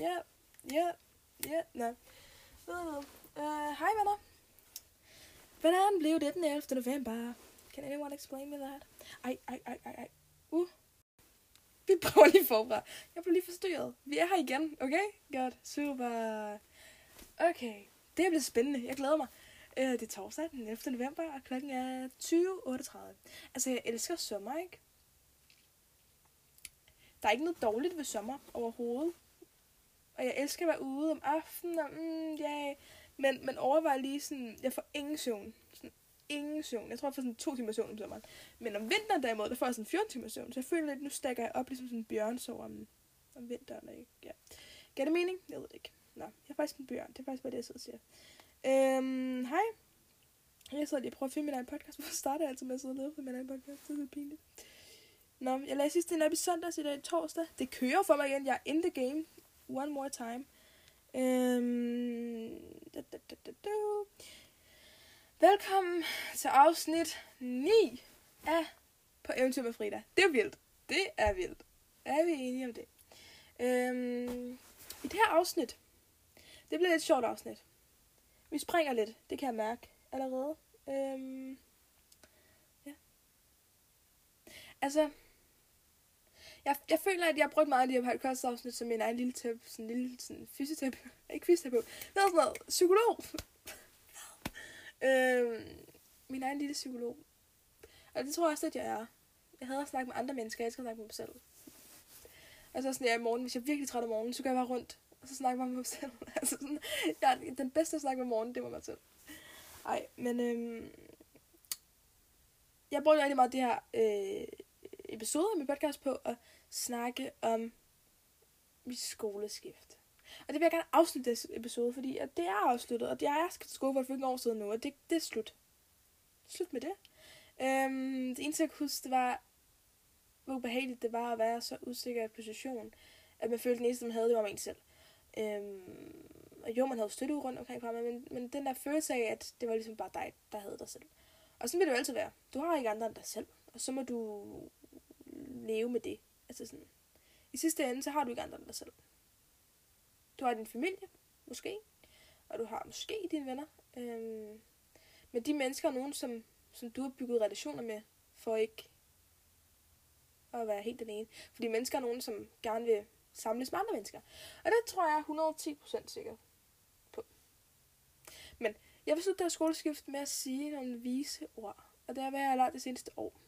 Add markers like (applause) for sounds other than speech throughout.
Ja, ja, ja, nej. Uh, hej venner. Hvordan blev det den 11. november? Can anyone explain me that? Ej, ej, ej, ej, ej. Uh. Vi prøver lige forfra. Jeg blev lige forstyrret. Vi er her igen, okay? Godt, super. Okay, det bliver spændende. Jeg glæder mig. Uh, det er torsdag den 11. november, og klokken er 20.38. Altså, jeg elsker sommer, ikke? Der er ikke noget dårligt ved sommer overhovedet. Og jeg elsker at være ude om aftenen, og mm, yeah. men, men overvej lige sådan, jeg får ingen søvn. Sådan, ingen søvn. Jeg tror, jeg får sådan to timer søvn om sommeren. Men om vinteren derimod, der får jeg sådan 14 timer søvn. Så jeg føler lidt, nu stikker jeg op ligesom sådan en bjørnsov om, om vinteren. Ikke? Ja. Giver det mening? Jeg ved det ikke. Nå, jeg er faktisk en bjørn. Det er faktisk bare det, jeg sidder og siger. Øhm, hej. Jeg sidder lige og prøver at finde min egen podcast. Hvorfor starter jeg altid med at sidde og lave min egen podcast? Det er så pinligt. Nå, jeg lagde sidst en op i søndags i dag torsdag. Det kører for mig igen. Jeg er in the game. One more time. Øhm, da, da, da, da, da. Velkommen til afsnit 9 af På Eventyr med Frida. Det er vildt. Det er vildt. Er vi enige om det? Øhm, I det her afsnit, det bliver et sjovt afsnit. Vi springer lidt, det kan jeg mærke allerede. Øhm, ja. Altså, jeg, jeg føler, at jeg har brugt meget af de her podcastafsnit som min egen lille tæp, sådan en lille sådan, fysioterapeut, (laughs) ikke fysioterapeut, hvad er sådan noget, psykolog. (laughs) øhm, min egen lille psykolog. Og det tror jeg også, at jeg er. Jeg hader at snakke med andre mennesker, jeg skal snakke med mig selv. Og så sådan, jeg i morgen, hvis jeg er virkelig træt om morgenen, så går jeg bare rundt, og så snakker jeg med mig selv. (laughs) altså sådan, jeg er den bedste at snakke med morgenen, det var mig selv. Ej, men øhm, jeg bruger rigtig meget de her øh, episoder af min podcast på at snakke om mit skoleskift. Og det vil jeg gerne afslutte det episode, fordi at det er afsluttet, og det er, jeg skal til skole for 15 år siden nu, og det, det er slut. Slut med det. Øhm, det eneste, jeg kunne huske, det var, hvor ubehageligt det var at være så usikker i position, at man følte, at den eneste, man havde, det var en selv. Øhm, og jo, man havde støtte rundt omkring på mig, men, men den der følelse af, at det var ligesom bare dig, der havde dig selv. Og sådan vil det jo altid være. Du har ikke andre end dig selv, og så må du leve med det. Altså sådan, i sidste ende, så har du ikke andre end dig selv. Du har din familie, måske, og du har måske dine venner. Øhm, men de mennesker er nogen, som, som du har bygget relationer med, for ikke at være helt alene. Fordi mennesker er nogen, som gerne vil samles med andre mennesker. Og det tror jeg er 110% sikker på. Men jeg vil slutte der skoleskift med at sige nogle vise ord. Og det er, hvad jeg har lært det seneste år.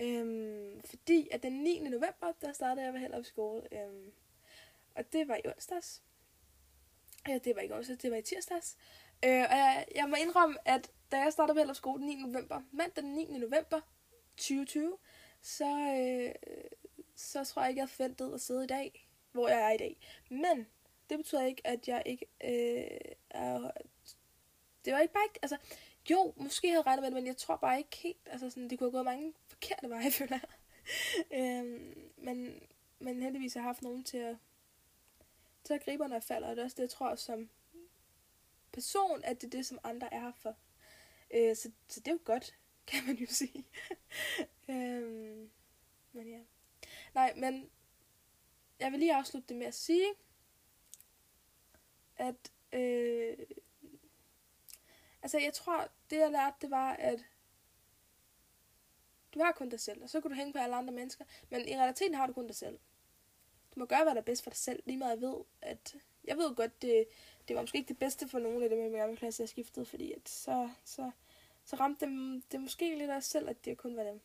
Øhm, fordi at den 9. november, der startede jeg heller op i skole. Øhm, og det var i onsdags. Ja, det var ikke onsdags, det var i tirsdags. Øh, og jeg, jeg må indrømme, at da jeg startede på skole den 9. november, mandag den 9. november 2020, så, øh, så tror jeg ikke, jeg forventede at sidde i dag, hvor jeg er i dag. Men det betyder ikke, at jeg ikke øh, er... Det var ikke bare ikke... Altså, jo, måske havde jeg regnet med det, men jeg tror bare ikke helt... Altså, sådan, det kunne have gået mange forkerte veje, (laughs) føler jeg. øhm, men, men heldigvis har jeg haft nogen til at, til at gribe, når jeg falder. Og det er også det, jeg tror, som person, at det er det, som andre er her for. Øh, så, så det er jo godt, (laughs) kan man jo sige. (laughs) øhm, men ja. Nej, men jeg vil lige afslutte det med at sige, at øh, altså jeg tror, det jeg lærte, det var, at du har kun dig selv, og så kan du hænge på alle andre mennesker, men i realiteten har du kun dig selv. Du må gøre, hvad der er bedst for dig selv, lige meget jeg ved, at jeg ved godt, det, det var måske ikke det bedste for nogen af dem i min gamle klasse, jeg skiftede, fordi at så, så, så ramte dem det måske lidt af os selv, at det kun var dem,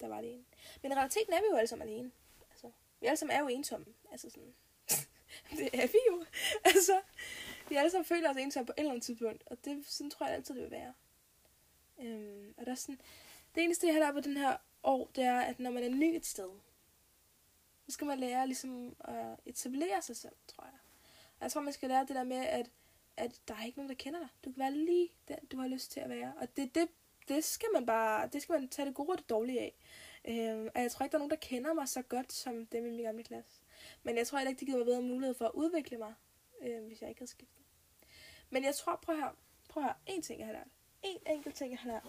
der var alene. Men i realiteten er vi jo alle sammen alene. Altså, vi alle sammen er jo ensomme. Altså sådan, (laughs) det er vi jo. altså, vi alle sammen føler os ensomme på et eller andet tidspunkt, og det, sådan tror jeg altid, det vil være. Øhm, og der er sådan, det eneste, jeg har lært på den her år, det er, at når man er ny et sted, så skal man lære ligesom at etablere sig selv, tror jeg. Og jeg tror, man skal lære det der med, at, at der er ikke nogen, der kender dig. Du kan være lige den, du har lyst til at være. Og det, det, det skal man bare, det skal man tage det gode og det dårlige af. Øhm, og jeg tror ikke, der er nogen, der kender mig så godt, som dem i min gamle klasse. Men jeg tror heller ikke, det giver mig bedre mulighed for at udvikle mig, øh, hvis jeg ikke havde skiftet. Men jeg tror, prøv her, prøv her, en ting, jeg har lært. En enkelt ting, jeg har lært.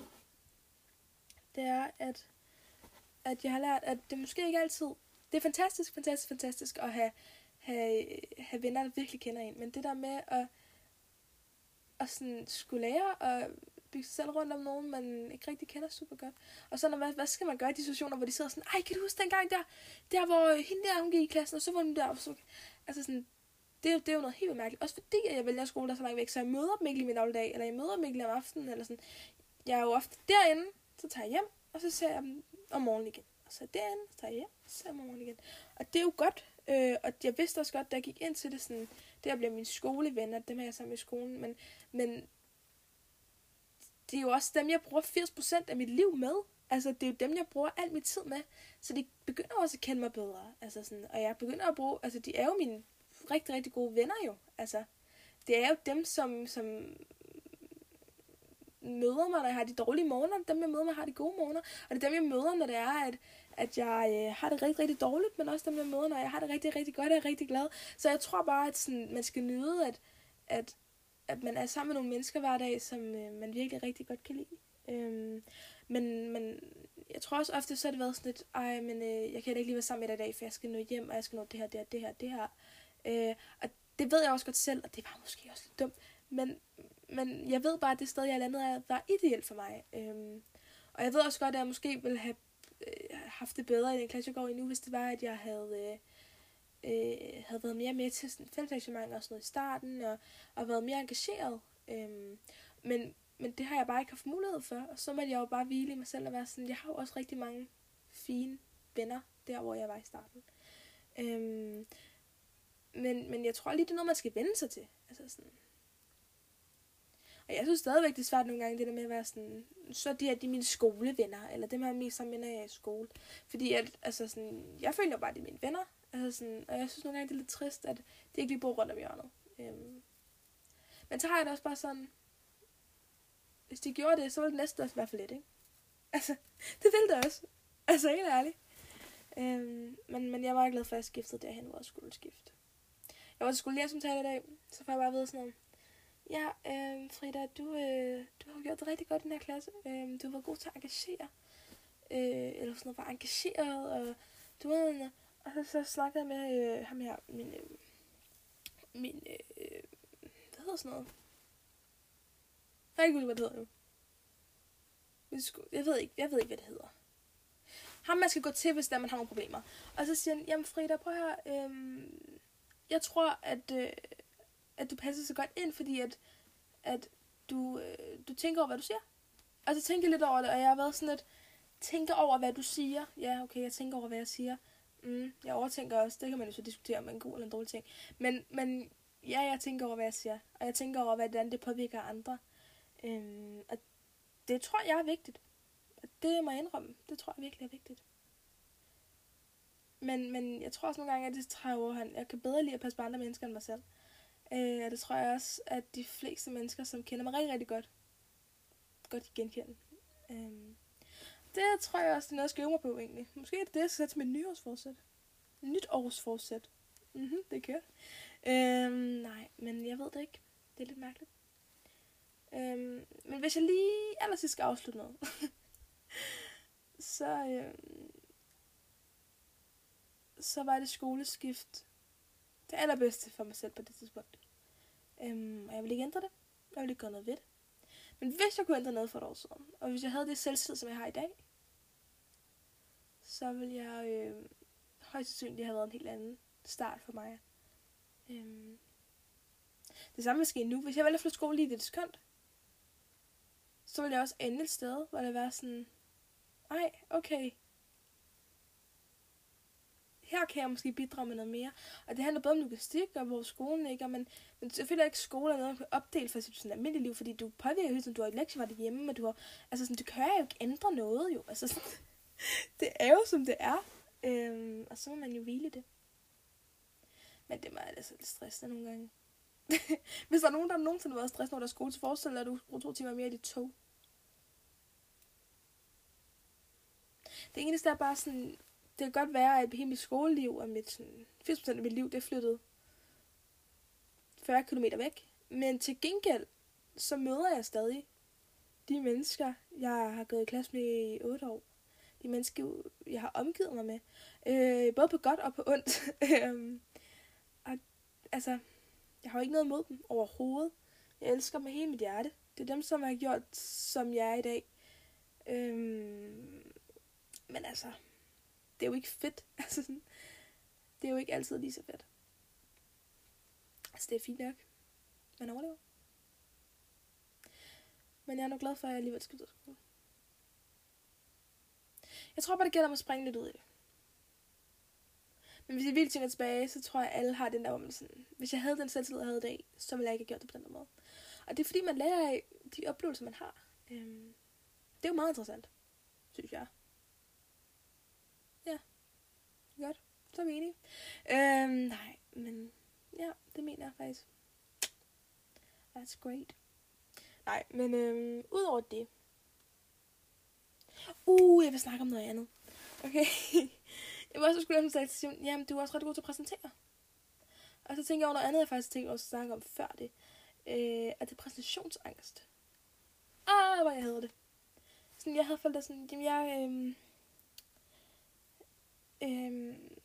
Det er, at, at jeg har lært, at det måske ikke altid... Det er fantastisk, fantastisk, fantastisk at have, have, have venner, der virkelig kender en. Men det der med at, at sådan skulle lære at bygge sig selv rundt om nogen, man ikke rigtig kender super godt. Og så når, hvad, hvad skal man gøre i de situationer, hvor de sidder sådan, ej, kan du huske dengang der, der hvor hende der, hun gik i klassen, og så var hun der, og så, altså sådan, det, det er jo noget helt mærkeligt. Også fordi, at jeg vælger skole, der er så langt væk, så jeg møder dem ikke lige min dagligdag, eller jeg møder dem ikke lige om aftenen, eller sådan. Jeg er jo ofte derinde, så tager jeg hjem, og så ser jeg dem om morgenen igen. Og så derinde, så tager jeg hjem, og så ser jeg dem om morgenen igen. Og det er jo godt, øh, og jeg vidste også godt, da jeg gik ind til det, sådan, det at bliver mine skolevenner, dem er jeg sammen i skolen, men, men det er jo også dem, jeg bruger 80% af mit liv med. Altså, det er jo dem, jeg bruger al min tid med. Så de begynder også at kende mig bedre. Altså sådan, og jeg begynder at bruge, altså de er jo mine rigtig, rigtig gode venner jo. Altså, det er jo dem, som, som møder mig, når jeg har de dårlige morgener. Dem, jeg møder, mig, har de gode morgener. Og det er dem, jeg møder, når det er, at, at jeg øh, har det rigtig, rigtig dårligt, men også dem, jeg møder, når jeg har det rigtig, rigtig godt og er rigtig glad. Så jeg tror bare, at sådan, man skal nyde, at, at, at man er sammen med nogle mennesker hver dag, som øh, man virkelig rigtig godt kan lide. Øhm, men, men jeg tror også ofte, så har det været sådan lidt, ej, men øh, jeg kan ikke lige være sammen med dig i dag, for jeg skal nå hjem, og jeg skal nå det her, det her, det her, det her. Øh, og det ved jeg også godt selv, og det var måske også lidt dumt. Men, men jeg ved bare, at det sted, jeg landede, var ideelt for mig. Øh, og jeg ved også godt, at jeg måske ville have øh, haft det bedre i den klasse, jeg går i nu, hvis det var, at jeg havde... Øh, øh, havde været mere med til fællesarrangementer og sådan noget i starten, og, og været mere engageret. Øhm, men, men det har jeg bare ikke haft mulighed for, og så må jeg jo bare hvile i mig selv og være sådan, jeg har jo også rigtig mange fine venner, der hvor jeg var i starten. Øhm, men, men jeg tror lige, det er noget, man skal vende sig til. Altså sådan. Og jeg synes stadigvæk, det er svært nogle gange, det der med at være sådan, så de er de mine skolevenner, eller dem her mest sammen, jeg er i skole. Fordi at, altså sådan, jeg føler bare, at det er mine venner. Altså sådan, og jeg synes nogle gange, det er lidt trist, at det ikke lige bor rundt om hjørnet. Øhm. Men så har jeg det også bare sådan, hvis de gjorde det, så ville det næste også være for lidt, ikke? Altså, (laughs) det ville det også. Altså, helt ærligt. Øhm, men, men jeg var glad for, at jeg skiftede derhen, hvor jeg skulle skifte. Jeg var til skolelærersomtale i dag, så får jeg bare at vide sådan noget. Ja, øh, Frida, du, øh, du har gjort det rigtig godt i den her klasse. Øh, du har været god til at engagere. Øh, eller sådan noget, var engageret. Og, du ved, øh, og så, så snakkede jeg med øh, ham her, min, øh, min øh, hvad hedder sådan noget? Jeg kan ikke, hvad det hedder nu. Jeg ved ikke, jeg ved ikke, hvad det hedder. Ham, man skal gå til, hvis der man har nogle problemer. Og så siger han, jamen Frida, prøv her, høre, øh, jeg tror, at, øh, at du passer så godt ind, fordi at, at du, øh, du tænker over, hvad du siger. Og så tænker lidt over det, og jeg har været sådan lidt, tænker over, hvad du siger. Ja, okay, jeg tænker over, hvad jeg siger. Mm, jeg overtænker også, det kan man jo så diskutere, om en god eller en dårlig ting. Men, men ja, jeg tænker over, hvad jeg siger. Og jeg tænker over, hvordan det påvirker andre. Øhm, og det tror jeg er vigtigt. Det må jeg indrømme. Det tror jeg virkelig er vigtigt. Men, men jeg tror også nogle gange, at det træder over, han. Jeg kan bedre lide at passe på andre mennesker end mig selv. Øh, og det tror jeg også, at de fleste mennesker, som kender mig rigtig, rigtig godt, godt genkende. Øh, det tror jeg også, det er noget, jeg skal øve mig på egentlig. Måske er det det, jeg skal sætte mit nyårsforsæt. Nytårsforsæt. Mhm, det kører. Øh, nej, men jeg ved det ikke. Det er lidt mærkeligt. Øh, men hvis jeg lige allersidst skal afslutte noget, (laughs) så, øh, så var det skoleskift det allerbedste for mig selv på det tidspunkt. Øhm, og jeg ville ikke ændre det. Jeg ville ikke gøre noget ved det. Men hvis jeg kunne ændre noget for et år siden, og hvis jeg havde det selvtid, som jeg har i dag, så ville jeg øh, højst sandsynligt have været en helt anden start for mig. Øhm, det samme vil ske nu. Hvis jeg vælger at flytte skole lige det sekund, så vil jeg også ende et sted, hvor det var sådan, ej, okay, her kan jeg måske bidrage med noget mere. Og det handler både om logistik og hvor skolen ligger, men, men selvfølgelig er ikke skole noget, man kan opdele for sit sådan almindelige liv, fordi du påvirker hele tiden, du har et lektier hjemme, og du har, altså sådan, det kan jo ikke ændre noget jo. Altså sådan, (laughs) det er jo som det er. Øhm, og så må man jo hvile det. Men det er altså lidt stressende nogle gange. (laughs) Hvis der er nogen, der nogensinde har været stressende over deres skole, så forestil dig, at du bruger to timer mere i dit tog. Det eneste er bare sådan, det kan godt være, at hele mit skoleliv og mit, sådan, 80% af mit liv, det er flyttet 40 km væk. Men til gengæld, så møder jeg stadig de mennesker, jeg har gået i klasse med i 8 år. De mennesker, jeg har omgivet mig med. Øh, både på godt og på ondt. (laughs) Øhm, og, altså, jeg har jo ikke noget imod dem overhovedet. Jeg elsker dem med hele mit hjerte. Det er dem, som har gjort, som jeg er i dag. Øhm, men altså, det er jo ikke fedt. (laughs) Altså, sådan, det er jo ikke altid lige så fedt. Altså, det er fint nok. Man overlever. Men jeg er nu glad for, at jeg alligevel skal ud skole. Jeg tror bare, det gælder om at springe lidt ud i det. Men hvis jeg virkelig tænker tilbage, så tror jeg, at alle har den der, hvor man sådan, hvis jeg havde den selvtillid, jeg havde i dag, så ville jeg ikke have gjort det på den der måde. Og det er fordi, man lærer af de oplevelser, man har. Øhm, det er jo meget interessant, synes jeg. Ja, godt. Så er vi enige. Øhm, nej, men ja, det mener jeg faktisk. That's great. Nej, men øhm, udover det. Uh, jeg vil snakke om noget andet. Okay. (laughs) jeg var også skulle lave en station. Jamen, du er også ret god til at præsentere. Og så tænker jeg over noget andet, jeg faktisk tænkte også at snakke om før det. Øh, at det er præsentationsangst. Ah, hvor jeg havde det. Sådan, jeg havde faldet sådan, jamen jeg, øhm, øhm,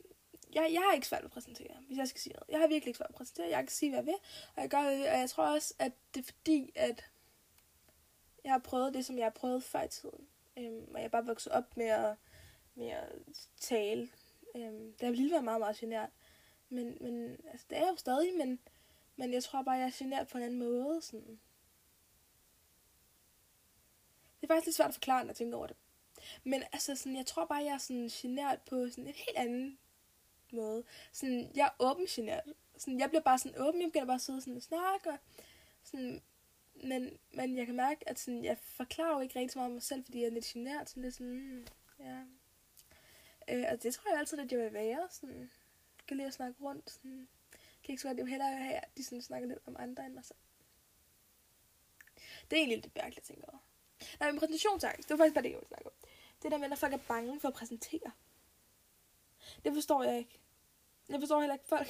jeg, jeg har ikke svært ved at præsentere, hvis jeg skal sige noget. Jeg har virkelig ikke svært ved at præsentere. Jeg kan sige, hvad jeg vil, og jeg gør øh, og jeg tror også, at det er fordi, at jeg har prøvet det, som jeg har prøvet før i tiden. Øhm, og jeg er bare vokset op med at, med at tale. Øhm, det har lille været meget, meget genert. Men, men altså, det er jeg jo stadig, men, men jeg tror bare, jeg er genert på en anden måde. Sådan. Det er faktisk lidt svært at forklare, når jeg tænker over det. Men altså, sådan, jeg tror bare, jeg er sådan genert på sådan en helt anden måde. Sådan, jeg er åben genert. Sådan, jeg bliver bare sådan åben, jeg begynder bare at sidde sådan og snakke. Og sådan, men, men jeg kan mærke, at sådan, jeg forklarer jo ikke rigtig så meget om mig selv, fordi jeg er lidt genert. Sådan lidt sådan, mm, ja. Øh, og det tror jeg altid, at jeg vil være. Sådan, jeg kan lide at snakke rundt. Sådan, kan ikke så godt, jeg vil hellere have, at de sådan snakker lidt om andre end mig selv. Det er egentlig lidt mærkeligt, tænker jeg. Nej, men præsentationsangst, det var faktisk bare det, jeg ville snakke om. Det der med, at folk er bange for at præsentere. Det forstår jeg ikke. Jeg forstår heller ikke folk.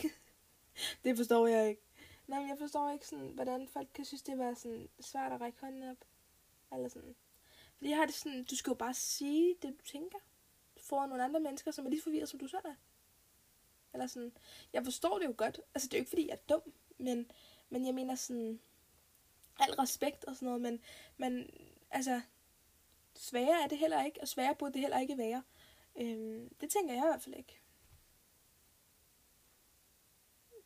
(laughs) det forstår jeg ikke. Nej, men jeg forstår ikke sådan, hvordan folk kan synes, det var sådan svært at række hånden op. Eller sådan. Fordi jeg har det sådan, du skal jo bare sige det, du tænker. For nogle andre mennesker, som er lige forvirret, som du selv er. Eller sådan, jeg forstår det jo godt. Altså, det er jo ikke, fordi jeg er dum. Men, men jeg mener sådan, al respekt og sådan noget. Men, men altså, sværere er det heller ikke. Og sværere burde det heller ikke være. Øhm, det tænker jeg i hvert fald ikke.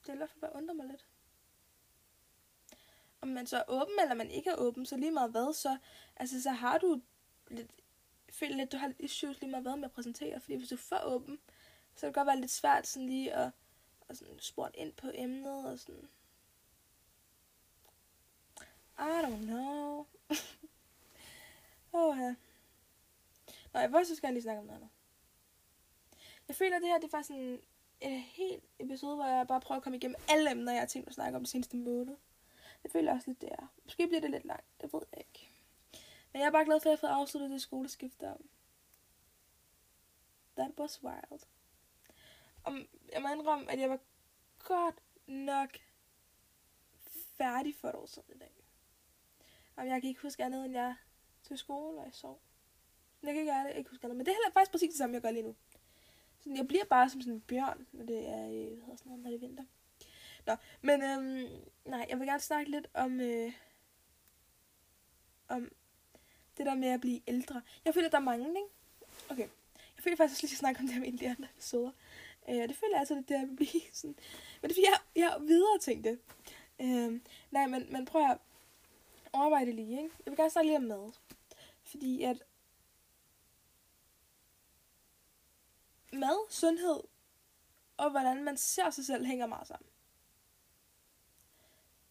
Det er i hvert fald bare undrer mig lidt om man så er åben, eller man ikke er åben, så lige meget hvad, så, altså, så har du lidt, føler lidt, du har lidt issues lige meget hvad med at præsentere, fordi hvis du er for åben, så kan det godt være lidt svært sådan lige at, at sådan spurgt ind på emnet, og sådan, I don't know. (laughs) Åh, ja. Nå, jeg vil så skal jeg lige snakke om noget andet. Jeg føler, at det her det er faktisk en, en helt episode, hvor jeg bare prøver at komme igennem alle emner, jeg har tænkt at snakke om de seneste måneder. Det føler jeg også lidt, det er. Måske bliver det lidt langt, det ved jeg ikke. Men jeg er bare glad for, at jeg har fået afsluttet det skoleskift der. That was wild. Og jeg må indrømme, at jeg var godt nok færdig for et år siden i dag. Og jeg kan ikke huske andet, end jeg til skole, og jeg sov. Jeg kan ikke, jeg ikke huske andet. Men det er heller faktisk præcis det samme, jeg gør lige nu. Sådan, jeg bliver bare som sådan en bjørn, når det er, øh, hvad hedder sådan noget, når det er vinter. Nå, men øhm, nej, jeg vil gerne snakke lidt om, øh, om det der med at blive ældre. Jeg føler, at der er mange, ikke? Okay. Jeg føler faktisk også lige at snakke om det her med de andre episoder. Øh, det føler jeg altså, at det er at blive (laughs) sådan. Men det er fordi, jeg, jeg har videre tænkt det. Øh, nej, men, men prøv at overveje det lige, ikke? Jeg vil gerne snakke lidt om mad. Fordi at mad, sundhed og hvordan man ser sig selv hænger meget sammen.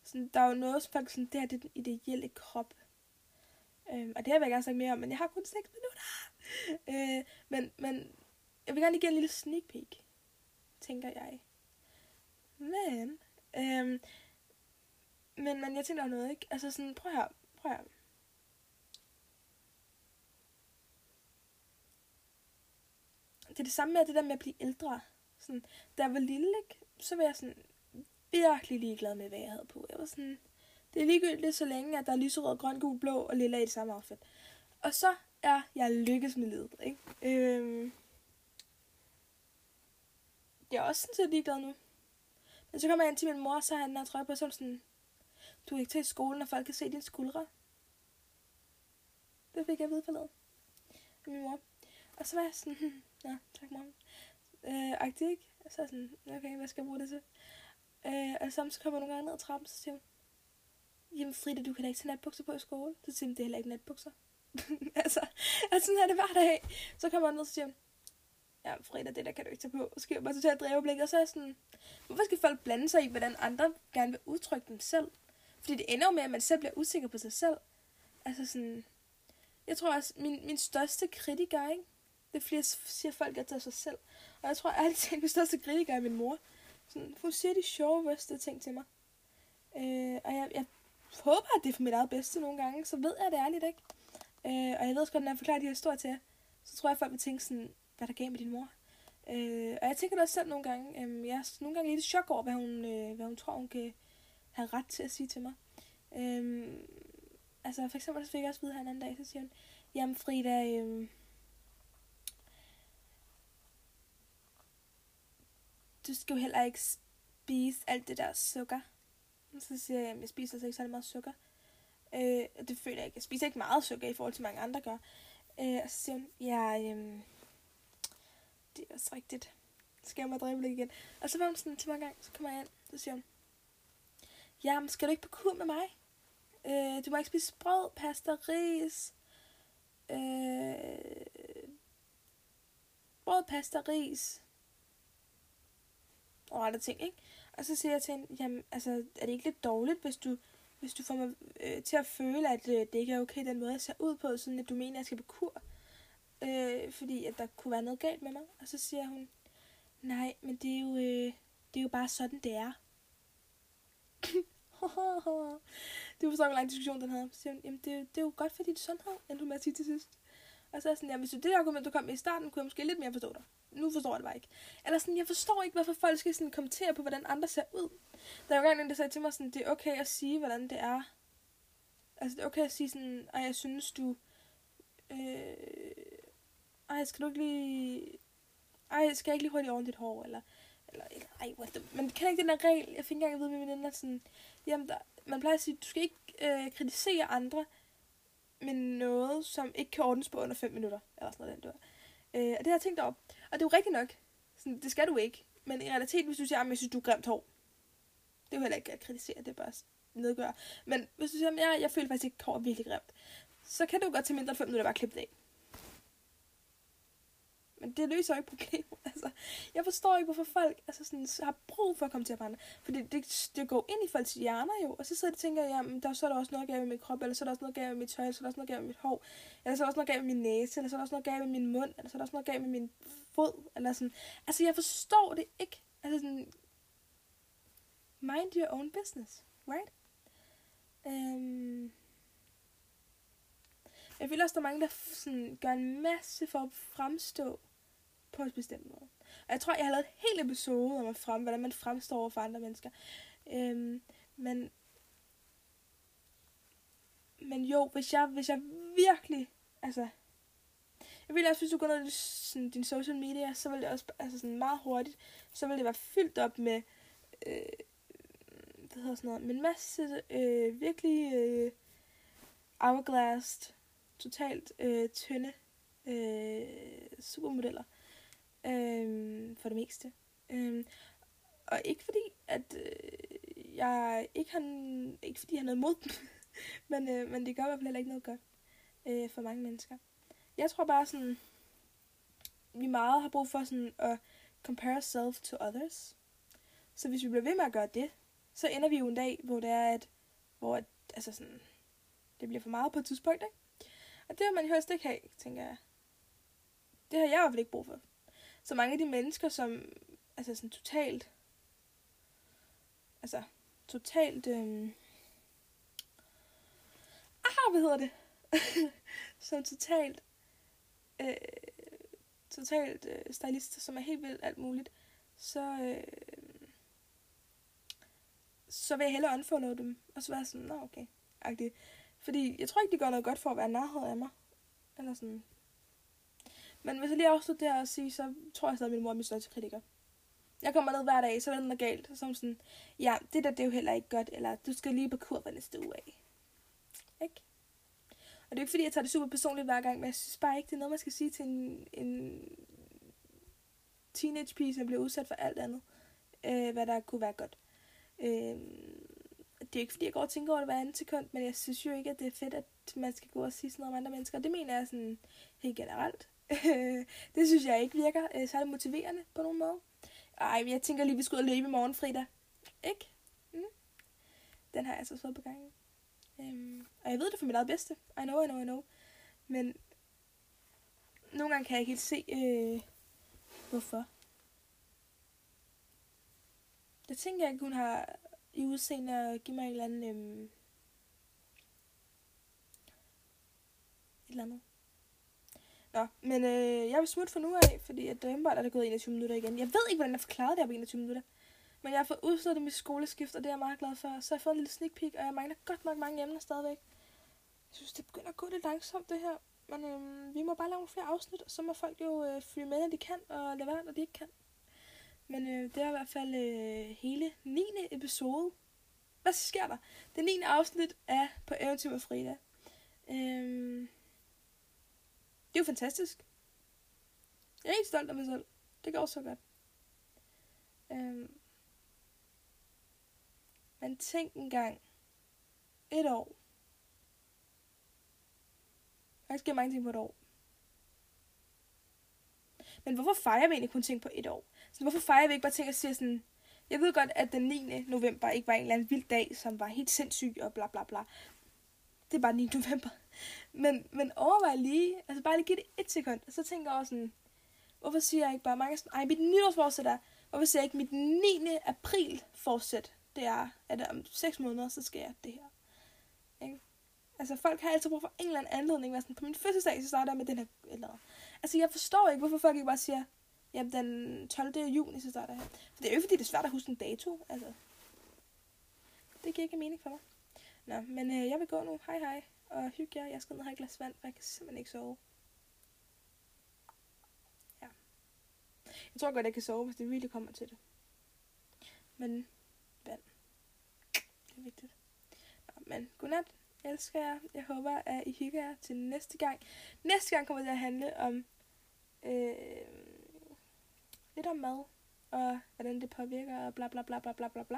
Sådan, der er jo noget, som folk sådan, det her det er den ideelle krop. Øhm, og det her vil jeg gerne sige mere om, men jeg har kun 6 minutter. (laughs) øh, men, men jeg vil gerne lige give en lille sneak peek, tænker jeg. Men, øhm, men, men jeg tænker noget, ikke? Altså sådan, prøv her, prøv her. Det er det samme med det der med at blive ældre. Sådan, da jeg var lille, ikke? så var jeg sådan, virkelig ligeglad med, hvad jeg havde på. Jeg var sådan, det er ligegyldigt så længe, at der er lyserød, grøn, gul, blå og lilla i det samme outfit. Og så er jeg lykkes med livet, ikke? Øhm, jeg er også sådan set ligeglad nu. Men så kommer jeg ind til min mor, og så har han den trøje på, så sådan, du er ikke til i skolen, og folk kan se dine skuldre. Det fik jeg at vide forleden. Min mor. Og så var jeg sådan, hmm ja, tak mor. Øh, agtig, ikke? Så er jeg sådan, okay, hvad skal jeg bruge det til? Øh, og så, så kommer jeg nogle gange ned ad trappen, så siger hun, jamen Frida, du kan da ikke tage natbukser på i skole. Så siger hun, det er heller ikke natbukser. (laughs) altså, altså, sådan er det hver dag. Så kommer jeg ned, og så siger hun, ja, Frida, det der kan du ikke tage på. Så skal jeg bare totalt dreje blik, og så er jeg sådan, hvorfor skal folk blande sig i, hvordan andre gerne vil udtrykke dem selv? Fordi det ender jo med, at man selv bliver usikker på sig selv. Altså sådan, jeg tror også, min, min største kritiker, ikke? Det flere siger folk at til sig selv. Og jeg tror altid, at min største kritiker er min mor. Sådan, hun siger de sjove, værste ting til mig. Øh, og jeg, jeg håber, at det er for mit eget bedste nogle gange, så ved jeg det ærligt ikke. Øh, og jeg ved også godt, når jeg forklarer de her historier til jer, så tror jeg, at folk vil tænke sådan, hvad der gav med din mor. Øh, og jeg tænker det også selv nogle gange. Øh, jeg er nogle gange lidt i chok over, hvad hun, øh, hvad hun tror, hun kan have ret til at sige til mig. Øh, altså for eksempel så fik jeg også vide her en anden dag, så siger hun, jamen Frida, øh, du skal jo heller ikke spise alt det der sukker. Så siger jeg, at jeg spiser altså ikke særlig meget sukker. Øh, og det føler jeg ikke. Jeg spiser ikke meget sukker i forhold til mange andre gør. Øh, og så siger hun, ja, øh, det er også rigtigt. Så skal jeg mig dræbe igen. Og så var hun sådan til mig en gang, så kommer jeg ind, så siger hun, jamen skal du ikke på kur med mig? Øh, du må ikke spise brød, pasta, ris. Øh, brød, pasta, ris. Og andre ting, ikke? Og så siger jeg til hende, jamen, altså, er det ikke lidt dårligt, hvis du, hvis du får mig øh, til at føle, at øh, det ikke er okay, den måde, jeg ser ud på, sådan at du mener, at jeg skal på kur? Øh, fordi at der kunne være noget galt med mig. Og så siger hun, nej, men det er jo, øh, det er jo bare sådan, det er. (laughs) du så en lang diskussion den havde. Så siger hun, jamen det, det er jo godt for dit sundhed, endte hun med at sige til sidst. Og så er sådan, ja, hvis du det argument, du kom med i starten, kunne jeg måske lidt mere forstå dig. Nu forstår jeg det bare ikke. Eller sådan, jeg forstår ikke, hvorfor folk skal sådan kommentere på, hvordan andre ser ud. Der var jo engang der sagde til mig sådan, det er okay at sige, hvordan det er. Altså, det er okay at sige sådan, ej, jeg synes, du... Øh, ej, skal du ikke lige... Ej, skal jeg ikke lige hurtigt over dit hår? Eller, eller, eller ej, what the... Men kan ikke den der regel? Jeg fik engang at vide med min venner sådan, jamen, der, man plejer at sige, du skal ikke øh, kritisere andre, med noget, som ikke kan ordnes på under 5 minutter. Eller sådan noget, den der. Øh, og det har jeg tænkt over. Og det er jo rigtigt nok. Sådan, det skal du ikke. Men i realiteten, hvis du siger, at jeg synes, du er grimt hår. Det er jo heller ikke at kritisere, det er bare nedgøre. Men hvis du siger, at jeg, jeg føler faktisk ikke, at hår er virkelig grimt. Så kan du godt tage mindre end 5 minutter bare klippe det af. Det løser jo ikke problemet. (laughs) Altså, jeg forstår ikke, hvorfor folk altså sådan, har brug for at komme til at brænde. For det, det, det går ind i folks hjerner jo. Og så sidder de og tænker, jamen, der, så er der også noget galt med min krop, eller så er der også noget galt med mit tøj, eller så er der også noget galt med mit hår, eller så er der også noget galt med min næse, eller så er der også noget galt med min mund, eller så er der også noget galt med min fod, eller sådan. Altså, jeg forstår det ikke. Altså sådan, mind your own business, right? Um, jeg føler også, der er mange, der sådan, gør en masse for at fremstå på en bestemt måde. Og jeg tror, jeg har lavet en hel episode om at frem, hvordan man fremstår over for andre mennesker. Øhm, men, men jo, hvis jeg, hvis jeg virkelig, altså, jeg vil også, hvis du går ned i sådan, din social media, så vil det også, altså sådan meget hurtigt, så vil det være fyldt op med, øh, hvad hedder sådan noget, med en masse øh, virkelig øh, hourglassed, totalt øh, tynde øh, supermodeller, øh, for det meste. Øh, og ikke fordi, at øh, jeg ikke har, ikke fordi jeg har noget mod dem, (laughs) men, øh, men det gør i hvert fald heller ikke noget godt øh, for mange mennesker. Jeg tror bare sådan, vi meget har brug for sådan at compare self to others. Så hvis vi bliver ved med at gøre det, så ender vi jo en dag, hvor det er, at, hvor at, altså sådan, det bliver for meget på et tidspunkt, ikke? Og det har man jo helst ikke have, tænker jeg. Det har jeg i hvert fald ikke brug for. Så mange af de mennesker, som altså sådan totalt, altså totalt, øhm, ah, hvad hedder det? (laughs) som totalt, øh, totalt øh, stylister, som er helt vildt alt muligt, så, øh, så vil jeg hellere unfollow dem, og så være sådan, nå okay, agtigt. Fordi jeg tror ikke, de gør noget godt for at være nærhed af mig. Eller sådan. Men hvis jeg lige afslutter det her og sige, så tror jeg stadig, at min mor er min største kritiker. Jeg kommer ned hver dag, så er der noget galt. Som sådan, ja, det der, det er jo heller ikke godt. Eller, du skal lige på kur hver næste uge af. Ikke? Og det er ikke fordi, jeg tager det super personligt hver gang, men jeg synes bare ikke, det er noget, man skal sige til en, en teenage pige, som bliver udsat for alt andet. Øh, hvad der kunne være godt. Øh, det er ikke fordi, jeg går og tænker over det hver anden sekund, men jeg synes jo ikke, at det er fedt, at man skal gå og sige sådan noget om andre mennesker. Det mener jeg sådan helt generelt. (laughs) det synes jeg ikke virker øh, særlig motiverende på nogen måde. Ej, jeg tænker lige, vi skal ud og løbe i morgen, Frida. Ikke? Mm. Den har jeg altså fået på gangen. Øhm, og jeg ved det for mit eget bedste. I know, I know, I know. Men nogle gange kan jeg ikke helt se, øh, hvorfor. Jeg tænker, ikke, hun har i udseende at give mig en eller anden... Øhm, et eller andet. Nå, men øh, jeg vil smutte for nu af, fordi at øh, drømmebart er der gået 21 minutter igen. Jeg ved ikke, hvordan jeg forklarede det her på 21 minutter. Men jeg har fået udstillet mit skoleskift, og det er jeg meget glad for. Så jeg har fået en lille sneak peek, og jeg mangler godt nok mange emner stadigvæk. Jeg synes, det begynder at gå lidt langsomt, det her. Men øh, vi må bare lave nogle flere afsnit, og så må folk jo øh, følge med, når de kan, og lade være, når de ikke kan. Men øh, det er i hvert fald øh, hele 9. episode. Hvad sker der? Det 9. afsnit er på Eventyr med Frida. Øh, det er jo fantastisk. Jeg er helt stolt af mig selv. Det går så godt. Øhm. Men tænk engang. Et år. Der sker mange ting på et år. Men hvorfor fejrer vi egentlig kun ting på et år? Så hvorfor fejrer vi ikke bare ting og siger sådan... Jeg ved godt, at den 9. november ikke var en eller anden vild dag, som var helt sindssyg og bla bla bla. Det er bare 9. november. Men, men overvej lige, altså bare lige give det et sekund, og så tænker jeg også sådan, hvorfor siger jeg ikke bare mange sådan, ej, mit nytårsforsæt er, hvorfor siger jeg ikke mit 9. april forsæt, det er, at om 6 måneder, så skal jeg det her. Ikke? Altså, folk har altid brug for en eller anden anledning. Sådan, på min fødselsdag, så starter jeg med den her. Eller, altså, jeg forstår ikke, hvorfor folk ikke bare siger, ja, den 12. juni, så starter jeg. For det er jo ikke, fordi det er svært at huske en dato. Altså, det giver ikke mening for mig. Nå, men øh, jeg vil gå nu. Hej hej og hygge jer. Jeg skal ned og have et glas vand, for jeg kan simpelthen ikke sove. Ja. Jeg tror godt, jeg kan sove, hvis det virkelig kommer til det. Men vand. Det er vigtigt. Nå, men godnat. Jeg elsker jer. Jeg håber, at I hygger jer til næste gang. Næste gang kommer det at handle om øh, lidt om mad og hvordan det påvirker, og bla bla bla bla bla bla bla.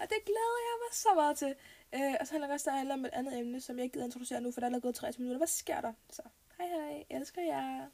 Og det glæder jeg mig så meget til. Øh, og så handler resten handler om et andet emne, som jeg ikke gider introducere nu, for der er allerede gået 30 minutter. Hvad sker der? Så hej hej, elsker jer.